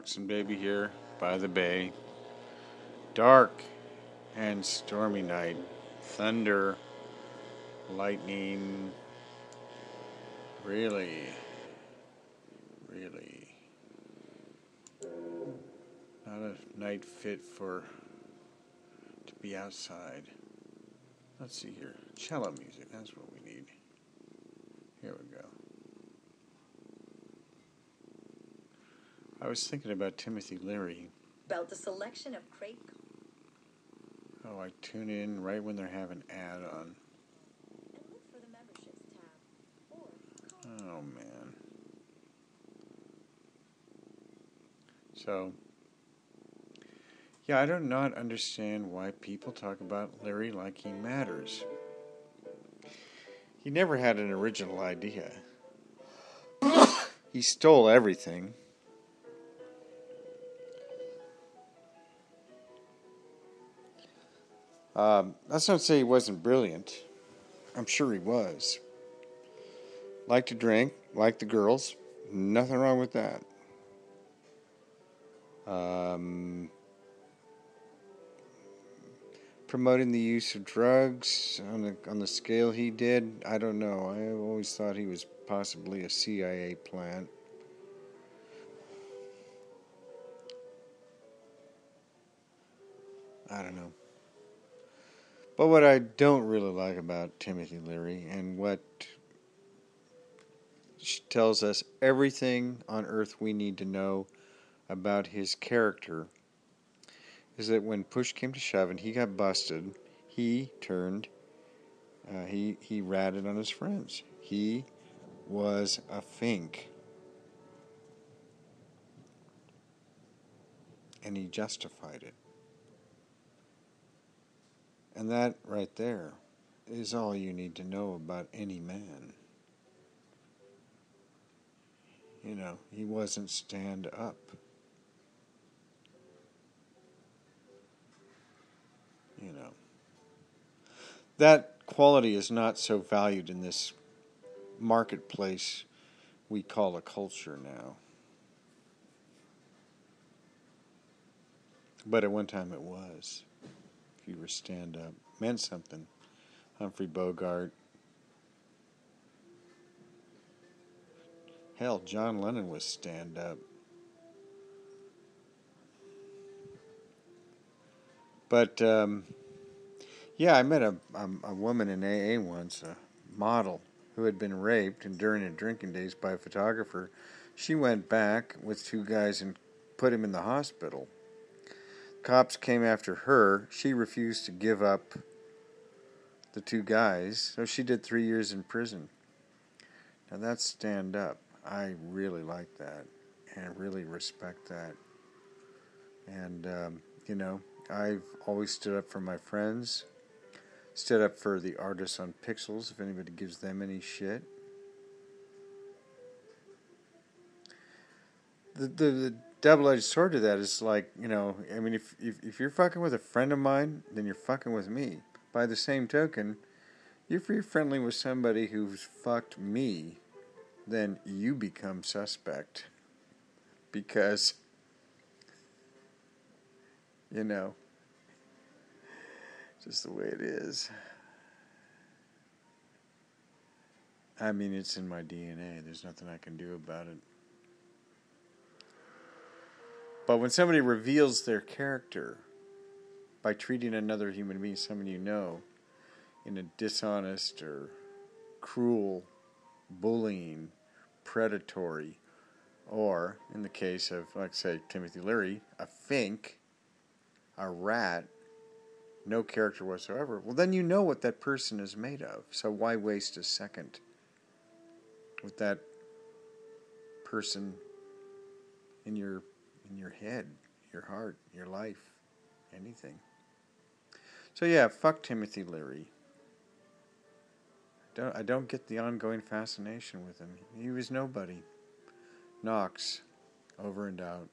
Oxen Baby here by the bay. Dark and stormy night. Thunder, lightning. Really, really not a night fit for to be outside. Let's see here. Cello music, that's what we need. Here we go. I was thinking about Timothy Leary. About the selection of crepe. Oh, I tune in right when they're having ad on. And look for the memberships tab. Or Oh man. So, yeah, I do not understand why people talk about Larry like he matters. He never had an original idea. he stole everything. Um, that's not to say he wasn't brilliant. I'm sure he was. Like to drink, like the girls. Nothing wrong with that. Um, promoting the use of drugs on the on the scale he did, I don't know. I always thought he was possibly a CIA plant. I don't know. But what I don't really like about Timothy Leary and what tells us everything on earth we need to know about his character is that when push came to shove and he got busted, he turned, uh, he, he ratted on his friends. He was a fink. And he justified it. And that right there is all you need to know about any man. You know, he wasn't stand up. You know, that quality is not so valued in this marketplace we call a culture now. But at one time it was if you were stand up. Meant something. Humphrey Bogart. Hell, John Lennon was stand up. But um, yeah, I met a, a, a woman in AA once, a model who had been raped and during her drinking days by a photographer. She went back with two guys and put him in the hospital. Cops came after her. She refused to give up the two guys, so she did three years in prison. Now that's stand up. I really like that and really respect that. And, um, you know, I've always stood up for my friends, stood up for the artists on Pixels if anybody gives them any shit. The, the, the double-edged sword to that is like you know i mean if, if if you're fucking with a friend of mine then you're fucking with me. By the same token if you're friendly with somebody who's fucked me then you become suspect. Because you know just the way it is. I mean it's in my dna there's nothing i can do about it but when somebody reveals their character by treating another human being, someone you know, in a dishonest or cruel, bullying, predatory, or in the case of, like say, Timothy Leary, a fink, a rat, no character whatsoever, well, then you know what that person is made of. So why waste a second with that person in your in your head, your heart, your life, anything. So yeah, fuck Timothy Leary. Don't I don't get the ongoing fascination with him. He was nobody. Knox, over and out.